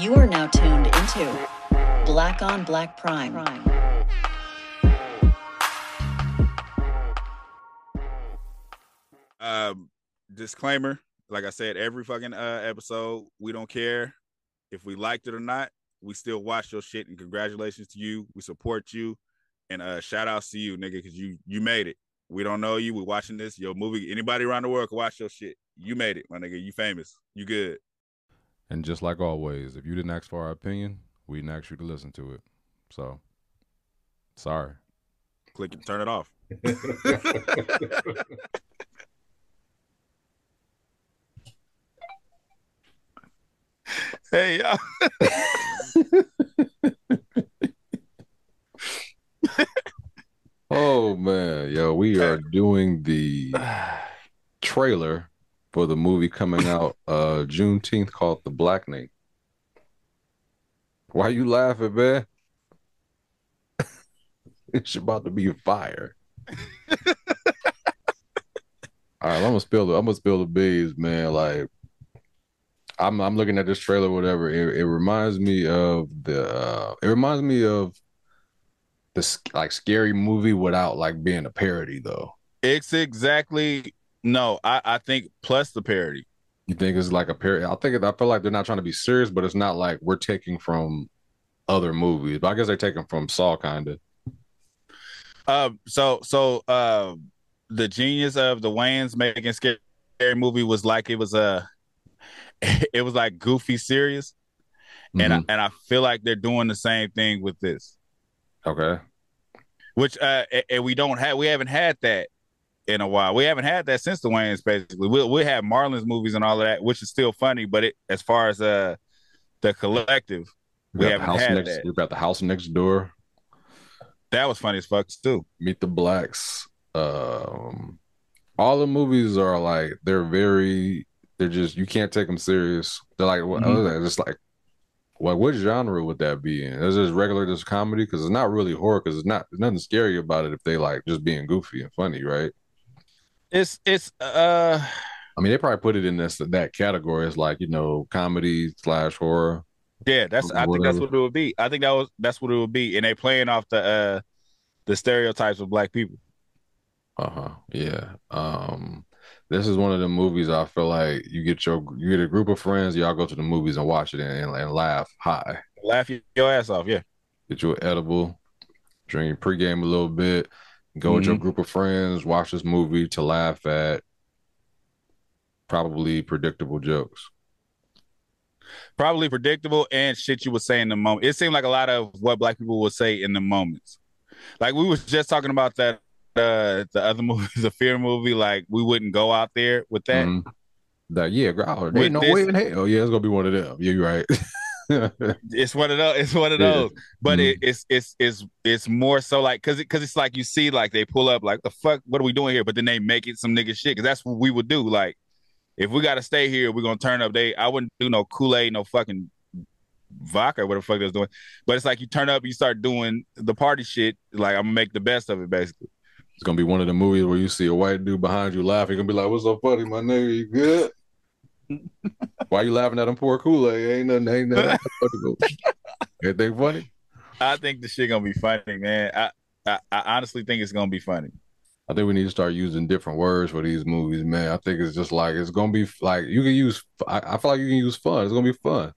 You are now tuned into Black on Black Prime. Um, disclaimer: like I said, every fucking uh, episode, we don't care if we liked it or not. We still watch your shit, and congratulations to you. We support you, and uh, shout outs to you, nigga, because you you made it. We don't know you. We're watching this. Your movie. Anybody around the world can watch your shit. You made it, my nigga. You famous. You good. And just like always, if you didn't ask for our opinion, we didn't ask you to listen to it. So, sorry. Click and turn it off. hey, y'all. Oh man, yo, we are doing the trailer for the movie coming out uh Juneteenth called The Blackening. Why you laughing, man? it's about to be fire. All right, I'm gonna spill the I'm gonna spill the beans, man. Like I'm I'm looking at this trailer, whatever. It, it reminds me of the uh it reminds me of the like scary movie without like being a parody though. It's exactly no. I I think plus the parody. You think it's like a parody? I think I feel like they're not trying to be serious, but it's not like we're taking from other movies. But I guess they're taking from Saw, kind of. Um. So so uh, the genius of the Wayans making scary movie was like it was a, it was like goofy serious, mm-hmm. and I, and I feel like they're doing the same thing with this. Okay. Which uh, and we don't have, we haven't had that in a while. We haven't had that since the Wayans. Basically, we we have Marlon's movies and all of that, which is still funny. But it, as far as uh the collective, we, we haven't had next, that. We've got the house next door. That was funny as fuck too. Meet the Blacks. Um, all the movies are like they're very. They're just you can't take them serious. They're like what? Mm-hmm. Other just like what what genre would that be in? Is this regular just comedy? Because it's not really horror. Because it's not there's nothing scary about it if they like just being goofy and funny, right? It's it's uh. I mean, they probably put it in this that category as like you know comedy slash horror. Yeah, that's. I think that's what it would be. I think that was that's what it would be, and they playing off the uh the stereotypes of black people. Uh huh. Yeah. Um this is one of the movies I feel like you get your you get a group of friends, y'all go to the movies and watch it and, and, and laugh high. Laugh your ass off, yeah. Get you an edible, drink pregame a little bit, go mm-hmm. with your mm-hmm. group of friends, watch this movie to laugh at probably predictable jokes. Probably predictable and shit you would say in the moment. It seemed like a lot of what black people would say in the moments. Like we was just talking about that uh, the other movie, the fear movie, like we wouldn't go out there with that. Mm-hmm. That yeah, Growler. Ain't no this, way in hell. Yeah, it's gonna be one of them. Yeah, you're right. it's one of those. It's one of those. Yeah. But mm-hmm. it, it's it's it's it's more so like because because it, it's like you see like they pull up like the fuck what are we doing here? But then they make it some nigga shit because that's what we would do. Like if we got to stay here, we're gonna turn up. They I wouldn't do no Kool Aid, no fucking vodka, what the fuck they're doing. But it's like you turn up, you start doing the party shit. Like I'm gonna make the best of it, basically. It's gonna be one of the movies where you see a white dude behind you laughing. You're gonna be like, "What's so funny, my nigga? You good? Why you laughing at him poor Kool Aid? Ain't nothing, ain't nothing. Anything funny? I think the shit gonna be funny, man. I, I, I honestly think it's gonna be funny. I think we need to start using different words for these movies, man. I think it's just like it's gonna be like you can use. I, I feel like you can use fun. It's gonna be fun.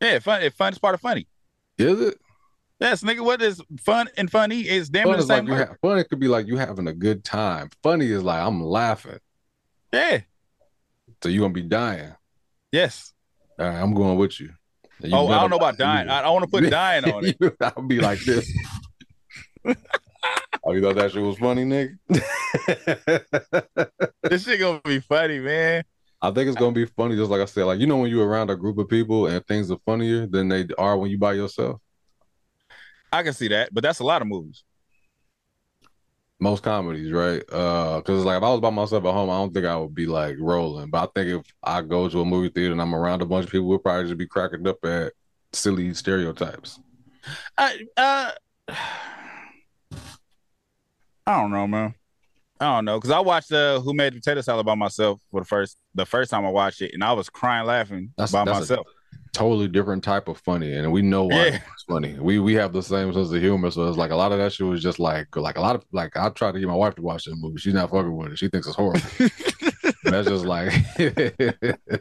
Yeah, fun. Fun is part of funny. Is it? Yes, nigga. What is fun and funny is damn fun the same. Like ha- fun it could be like you having a good time. Funny is like I'm laughing. Yeah. So you gonna be dying. Yes. All right, I'm going with you. you oh, I don't know about dying. I don't want to put dying on it. I'll be like this. oh, you thought that shit was funny, nigga? this shit gonna be funny, man. I think it's gonna be funny, just like I said. Like you know, when you're around a group of people and things are funnier than they are when you by yourself. I can see that, but that's a lot of movies. Most comedies, right? Uh, because like if I was by myself at home, I don't think I would be like rolling. But I think if I go to a movie theater and I'm around a bunch of people, we'll probably just be cracking up at silly stereotypes. I uh, I don't know, man. I don't know because I watched uh, Who Made Potato Salad by myself for the first the first time I watched it, and I was crying laughing that's, by that's myself. A, totally different type of funny, and we know why Yeah. it's funny. We we have the same sense of humor, so it's like a lot of that shit was just like like a lot of like I try to get my wife to watch that movie. She's not fucking with it. She thinks it's horrible. That's just like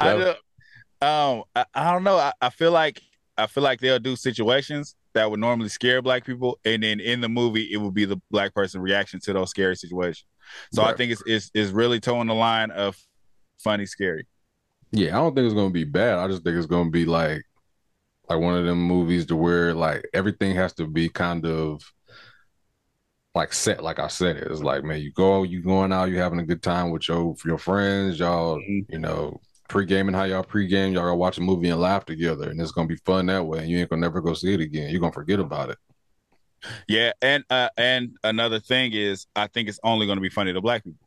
I don't, um, I, I don't know. I, I feel like I feel like they'll do situations that would normally scare black people, and then in the movie, it would be the black person reaction to those scary situations. So I think it's it's it's really towing the line of funny, scary. Yeah, I don't think it's gonna be bad. I just think it's gonna be like like one of them movies to where like everything has to be kind of like set, like I said it. It's like, man, you go, you going out, you having a good time with your your friends, y'all, Mhm. you know, pre-gaming how y'all pre-game, y'all gonna watch a movie and laugh together, and it's gonna be fun that way. And you ain't gonna never go see it again. You're gonna forget about it. Yeah, and uh, and another thing is, I think it's only going to be funny to black people.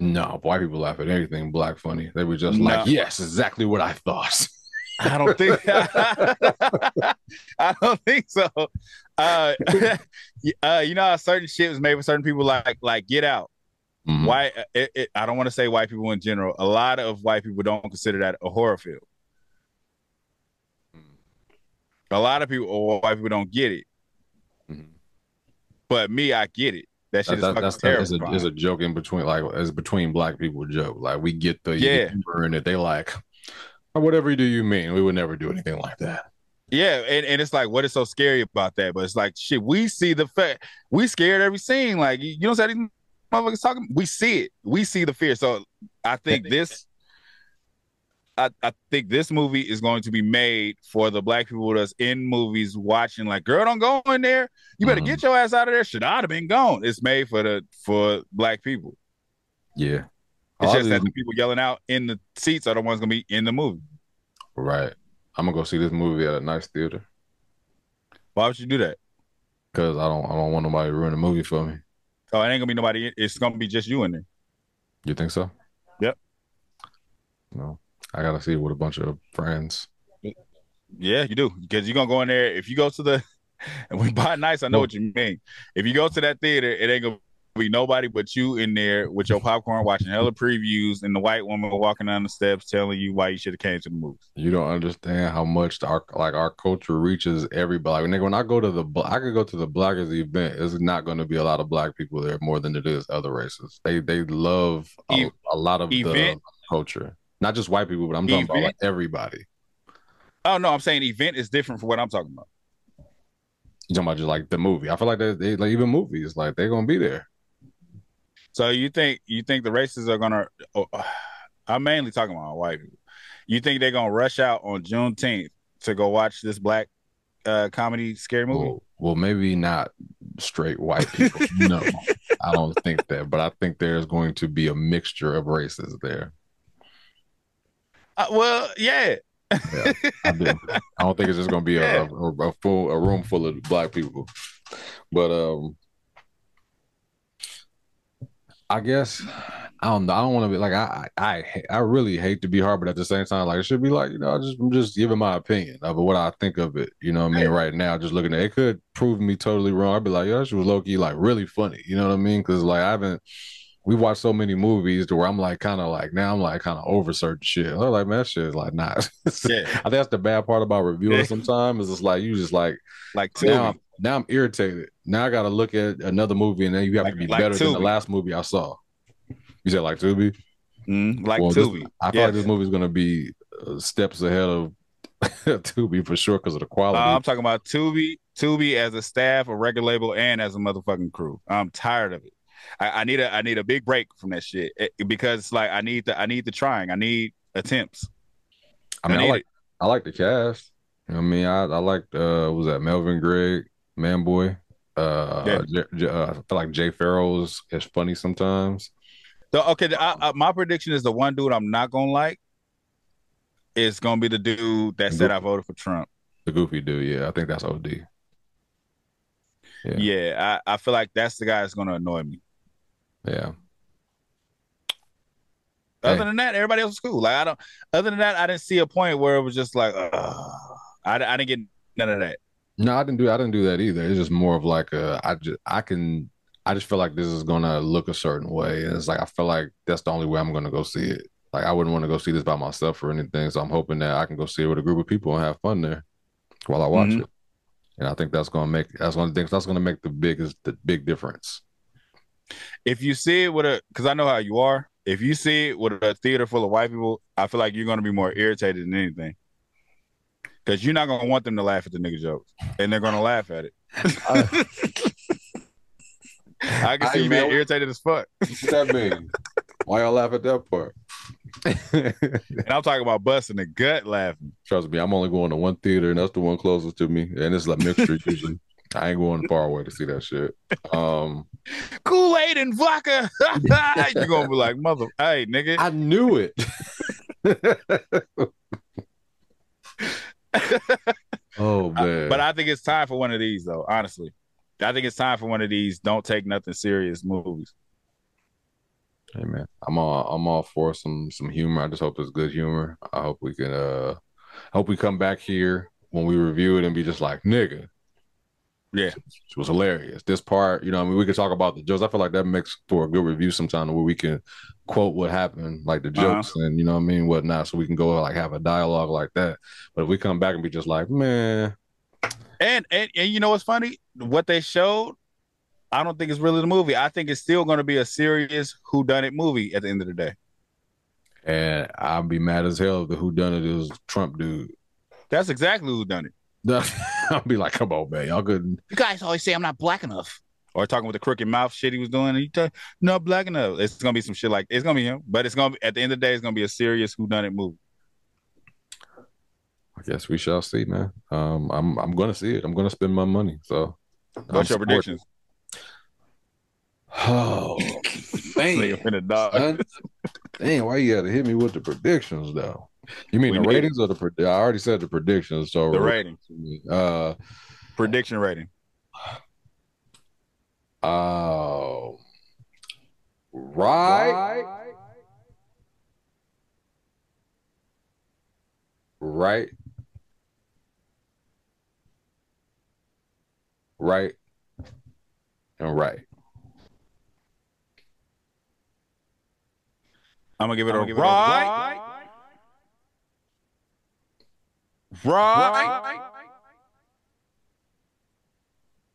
No, white people laugh at anything black funny. They were just No. like, yes, exactly what I thought. I don't think I don't think so. Uh, uh, you know how certain shit was made for certain people, like like Get Out. Mhm. White, it, it, I don't want to say white people in general. A lot of white people don't consider that a horror film. A lot of people or white people don't get it, Mhm. but me, I get it. That shit That, is that, that is a, a joke in between, like it's between black people joke. Like we get the Yeah. humor in it. They like, "Oh, whatever you do, you mean. We would never do anything like that. Yeah, and, and it's like, what is so scary about that? But it's like, shit, we see the fact, we scared every scene. Like, you don't say these motherfuckers talking, we see it, we see the fear. So I think this, I, I think this movie is going to be made for the black people that's in movies watching. Like, girl, don't go in there. You better Mhm. get your ass out of there. Should I'd have been gone. It's made for the for black people. Yeah, It's All just that the people yelling out in the seats are the ones gonna be in the movie. right. I'm gonna go see this movie at a nice theater Why would you do that? because I don't I don't want nobody to ruin the movie for me. Oh, it ain't gonna be nobody. It's gonna be just you in there. You think so? Yep. No, I gotta see it with a bunch of friends. Yeah, you do. Because you're gonna go in there. If you go to the and we buy nice, I know what you mean. If you go to that theater, it ain't gonna be nobody but you in there with your popcorn watching hella previews and the white woman walking down the steps telling you why you should have came to the movie. You don't understand how much our like our culture reaches everybody. Nigga, when I go to the I could go to the blackest event. It's not going to be a lot of black people there more than it is other races. They they love a lot of the culture. Not just white people, but I'm talking about like everybody. Oh no, I'm saying event is different from what I'm talking about. You talking about just like the movie? I feel like they, they like even movies like they're gonna be there. So you think you think the races are gonna? Oh, I'm mainly talking about white people. You think they're gonna rush out on Juneteenth to go watch this black uh, comedy scary movie? Well, well, maybe not straight white people. no, I don't think that, but I think there's going to be a mixture of races there. Uh, well, yeah. Yeah, I do. I don't think it's just gonna be a, a, a full a room full of black people, but um, I guess I don't know. I don't want to be like I I I really hate to be hard, but at the same time, like it should be like you know I just I'm just giving my opinion of what I think of it. You know what I mean? Right now, just looking at it, it could prove me totally wrong. I'd be like, yeah, she was low key like really funny. You know what I mean? Because like I haven't. We watched so many movies to where I'm like kind of like now I'm like kind of over certain shit. I'm like, man, that shit is like not. Yeah. I think that's the bad part about reviewing sometimes is it's like you just like Like now I'm, now I'm irritated. Now I gotta look at another movie and then you have Like- to be like better than the last movie I saw. You said like Tubi? Mhm, like Well, this- Tubi. I feel Yeah. like this movie's gonna be uh, steps ahead of Tubi for sure because of the Uh, quality. I'm talking about Tubi, Tubi as a staff, a record label, and as a motherfucking crew. I'm tired of it. I, I need a I need a big break from that shit It- because like I need the I need the trying. I need attempts. I mean, I, need like I like the cast. You know what I mean, I I liked uh, what was that Melvin Gregg, Manboy. Uh, Yeah. J- J- uh, I feel like Jay Pharoah is, funny sometimes. So okay, the, I, I, my prediction is the one dude I'm not gonna like is gonna be the dude that said I voted for Trump. The goofy dude, yeah, I think that's OD. Yeah. Yeah, I, I feel like that's the guy that's gonna annoy me. Yeah. Other Hey. than that, everybody else was cool. Like I don't. Other than that, I didn't see a point where it was just like, uh, I, I didn't get none of that. No, I didn't do I didn't do that either. It's just more of like a I just I can I just feel like this is gonna look a certain way. And it's like I feel like that's the only way I'm gonna go see it. like I wouldn't want to go see this by myself or anything. So I'm hoping that I can go see it with a group of people and have fun there while I watch Mhm. it. And I think that's gonna make that's one of the things that's gonna make the biggest the big difference. If you see it with a because I know how you are. If you see it with a theater full of white people, I feel like you're gonna be more irritated than anything. Cause you're not gonna want them to laugh at the nigga jokes. And they're gonna laugh at it. I can see I you being irritated as fuck. What's that mean? Why y'all laugh at that part? And I'm talking about busting the gut laughing. Trust me, I'm only going to one theater, and that's the one closest to me. And it's like mixture usually. I ain't going far away to see that shit. Um, Kool-Aid and vodka. you're gonna be like, mother hey nigga. I knew it. oh man! But I think it's time for one of these though, honestly. I think it's time for one of these don't take nothing serious movies. Hey man, I'm all I'm all for some some humor. I just hope it's good humor. I hope we can uh hope we come back here when we review it and be just like, nigga. Yeah. It was hilarious. This part, you know, I mean, we could talk about the jokes. I feel like that makes for a good review sometime where we can quote what happened, like the Uh-huh. jokes and you know what I mean, whatnot, so we can go like have a dialogue like that. But if we come back and be just like, man, And and and you know what's funny? What they showed, I don't think it's really the movie. I think it's still going to be a serious who done it movie at the end of the day. and I'll be mad as hell if the who done it is Trump dude. That's exactly who done it. I'll be like, come on, man, y'all couldn't. You guys always say I'm not black enough. Or talking with the crooked mouth shit he was doing. And you tell not black enough. It's gonna be some shit like it's gonna be him, but it's gonna be at the end of the day, it's gonna be a serious who done it movie. I guess we shall see, man. Um, I'm I'm gonna see it. I'm gonna spend my money. So, What's I'm your supporting- predictions? Oh, Nigga finna dog. son. Dang, why you gotta hit me with the predictions though? You mean We the need- ratings or the? Pred- I already said the predictions. So The rating. Uh, Prediction rating. oh, right, right, right, and right. I'm gonna give it I'ma a give it a right. Right.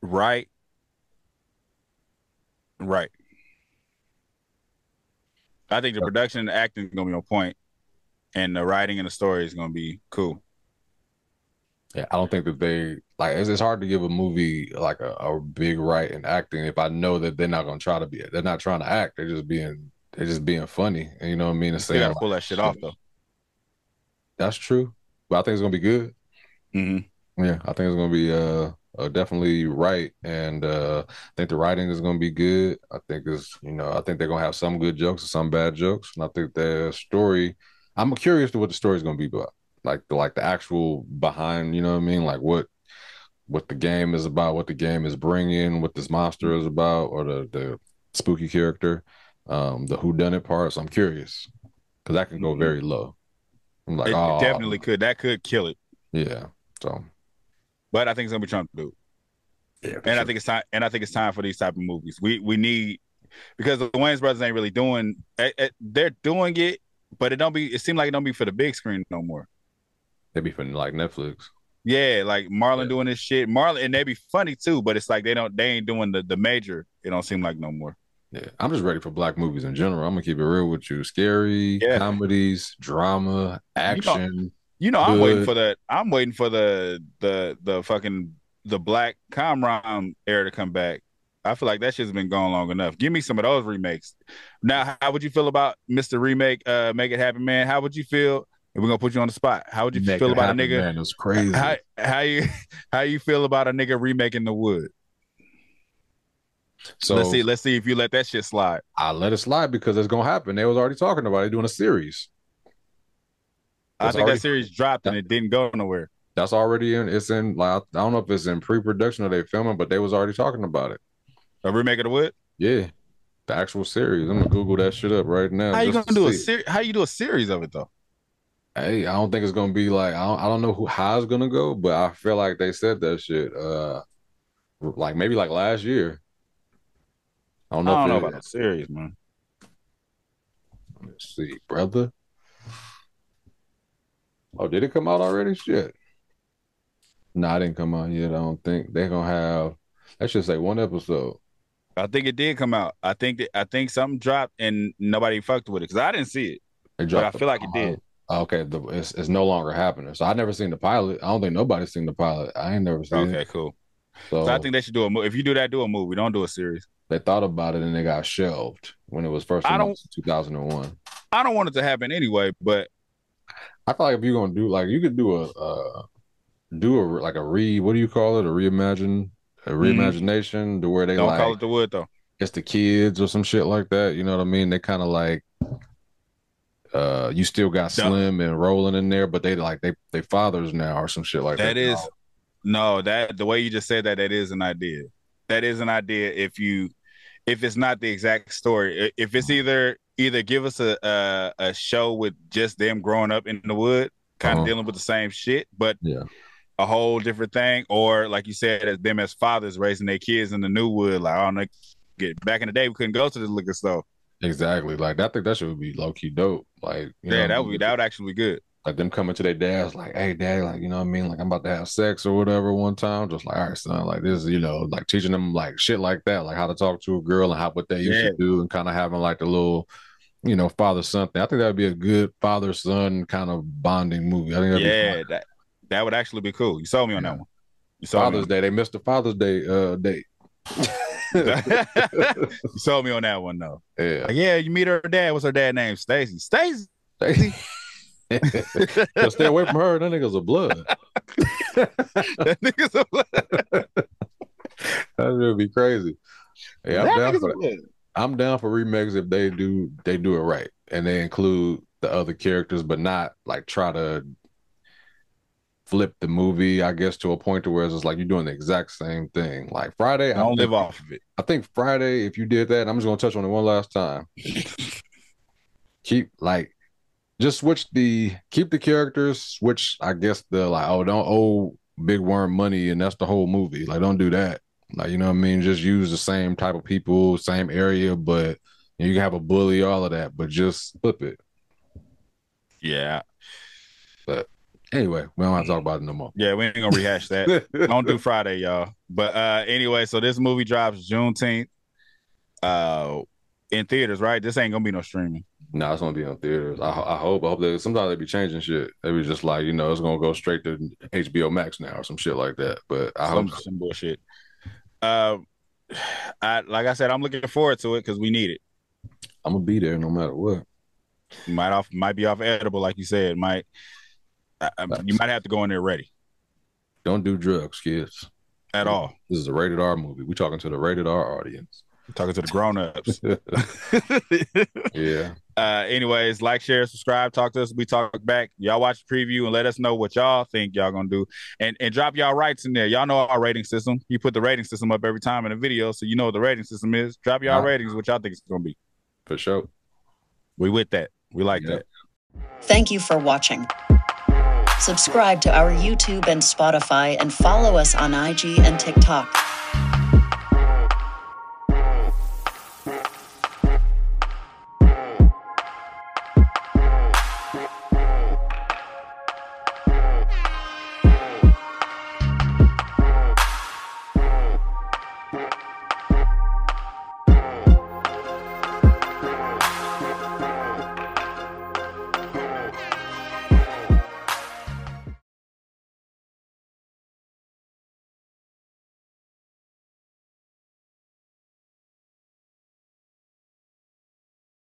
Right. Right. I think the production and the acting is gonna be on point, and the writing and the story is gonna be cool. Yeah, I don't think that they like. It's, it's hard to give a movie like a, a big right in acting if I know that they're not gonna try to be. It. They're not trying to act. They're just being. They're just being funny. And you know what I mean? And They saying gotta pull that shit off though. that's true, but I think it's gonna be good. Mm-hmm. Yeah, I think it's gonna be uh, uh definitely right, and uh I think the writing is gonna be good. I think it's you know I think they're gonna have some good jokes and some bad jokes, and I think the story. I'm curious to what the story's gonna be about, like the like the actual behind. You know what I mean? Like what what the game is about, what the game is bringing, what this monster is about, or the the spooky character, um, the who done it parts. I'm curious because that can go Mhm. very low. I'm like, it oh, definitely could. That could kill it. yeah. So But I think it's gonna be Trump do. yeah, And I think it's time. And I think it's time for these type of movies. We we need because the Wayans brothers ain't really doing. eh, eh, They're doing it, but it don't be. It seems like it don't be for the big screen no more. they be from like Netflix. Yeah, like Marlon Yeah. doing this shit. Marlon and they be funny too, but it's like they don't. They ain't doing the the major. It don't seem like no more. Yeah, I'm just ready for black movies in general. I'm gonna keep it real with you. Scary Yeah. comedies, drama, action. You know, I'm waiting for the. I'm waiting for the the the fucking the black Comrom era to come back. I feel like that shit's been gone long enough. Give me some of those remakes. Now, how would you feel about Mr. Remake, uh, Make It Happen, Man? How would you feel? And we're gonna put you on the spot. How would you Make feel it about happen, a nigga? Man, it's crazy. How how you how you feel about a nigga remaking The Wood? So let's see. Let's see if you let that shit slide. I let it slide because it's gonna happen. They was already talking about it doing a series. I It's think already- that series dropped and it didn't go nowhere. That's already in. It's in. Like I don't know if it's in pre-production or they filming, but they was already talking about it. A remake of The Wood. Yeah, the actual series. I'm gonna Google that shit up right now. How you gonna to do a series? How you do a series of it though? Hey, I don't think it's gonna be like I don't, I don't know who how it's gonna go, but I feel like they said that shit. Uh, like maybe like last year. I I don't don't know. know about a series, man. Let's see, brother. Oh, did it come out already? Shit. No, nah, I didn't come out yet. I don't think they're gonna have. I should say one episode. I think it did come out. I think that I think something dropped and nobody fucked with it because I didn't see it. It but I feel like it did. Oh, okay, the, it's it's no longer happening. So I never seen the pilot. I don't think nobody's seen the pilot. I ain't never seen okay, it. Okay, cool. So, so, I think they should do a movie. If you do that, do a movie. Don't do a series. They thought about it and they got shelved when it was first announced in 2001. I don't want it to happen anyway, but I feel like if you're gonna do like you could do a uh, do a like a re what do you call it a reimagine a mm-hmm. reimagination mm-hmm. to where they don't like, call it the wood though. It's the kids or some shit like that. You know what I mean? They kind of like uh you still got Slim and Roland in there, but they like they they fathers now or some shit like that. That is no that the way you just said that that is an idea. That is an idea if you if it's not the exact story. If it's either either give us a a, a show with just them growing up in the wood, kind of uh-huh. dealing with the same shit, but yeah a whole different thing, or like you said, as them as fathers raising their kids in the new wood. Like, I don't know, get back in the day, we couldn't go to the liquor store. Exactly. Like, I think that should be low key dope. Like, yeah, know, that would be that would actually be good. Like them coming to their dads, like, hey, dad, like, you know what I mean? Like, I'm about to have sex or whatever one time. Just like, all right, son, like, this is, you know, like teaching them like shit like that, like how to talk to a girl and how what they used yeah. to do and kind of having like the little, you know, father son thing. I think that would be a good father son kind of bonding movie. I think yeah, that that would actually be cool. You sold me on yeah. that one. You Father's Day. They missed the Father's Day uh date. you sold me on that one though. Yeah. Like, yeah, you meet her dad. What's her dad name? Stacy. Stacy. Stacy. stay away from her. That nigga's a blood. that nigga's a blood. that would be crazy. Hey, I'm down for I'm down for remakes if they do they do it right and they include the other characters, but not like try to flip the movie, I guess, to a point to where it's like you're doing the exact same thing. Like Friday, I don't live off of it. I think Friday, if you did that, I'm just gonna touch on it one last time. keep like just switch the keep the characters, switch I guess the like oh don't owe big worm money and that's the whole movie. Like don't do that. Like you know what I mean? Just use the same type of people, same area, but you can have a bully, all of that, but just flip it. Yeah. But Anyway, we don't have to talk about it no more. Yeah, we ain't gonna rehash that. don't do Friday, y'all. But uh anyway, so this movie drops Juneteenth. Uh in theaters, right? This ain't gonna be no streaming. No, nah, it's gonna be on theaters. I, I hope. I hope that sometimes they be changing shit. They be just like, you know, it's gonna go straight to HBO Max now or some shit like that. But I some, hope some bullshit. Uh, I like I said, I'm looking forward to it because we need it. I'm gonna be there no matter what. Might off might be off edible, like you said. Might I, you might have to go in there ready. Don't do drugs, kids. At all. This is a rated R movie. We're talking to the rated R audience. We're talking to the grown ups. yeah. Uh, anyways, like, share, subscribe, talk to us. We talk back. Y'all watch the preview and let us know what y'all think y'all gonna do. And and drop y'all rights in there. Y'all know our rating system. You put the rating system up every time in a video, so you know what the rating system is. Drop y'all ratings, what y'all think it's gonna be. For sure. We with that. We like that. Thank you for watching. Subscribe to our YouTube and Spotify and follow us on IG and TikTok.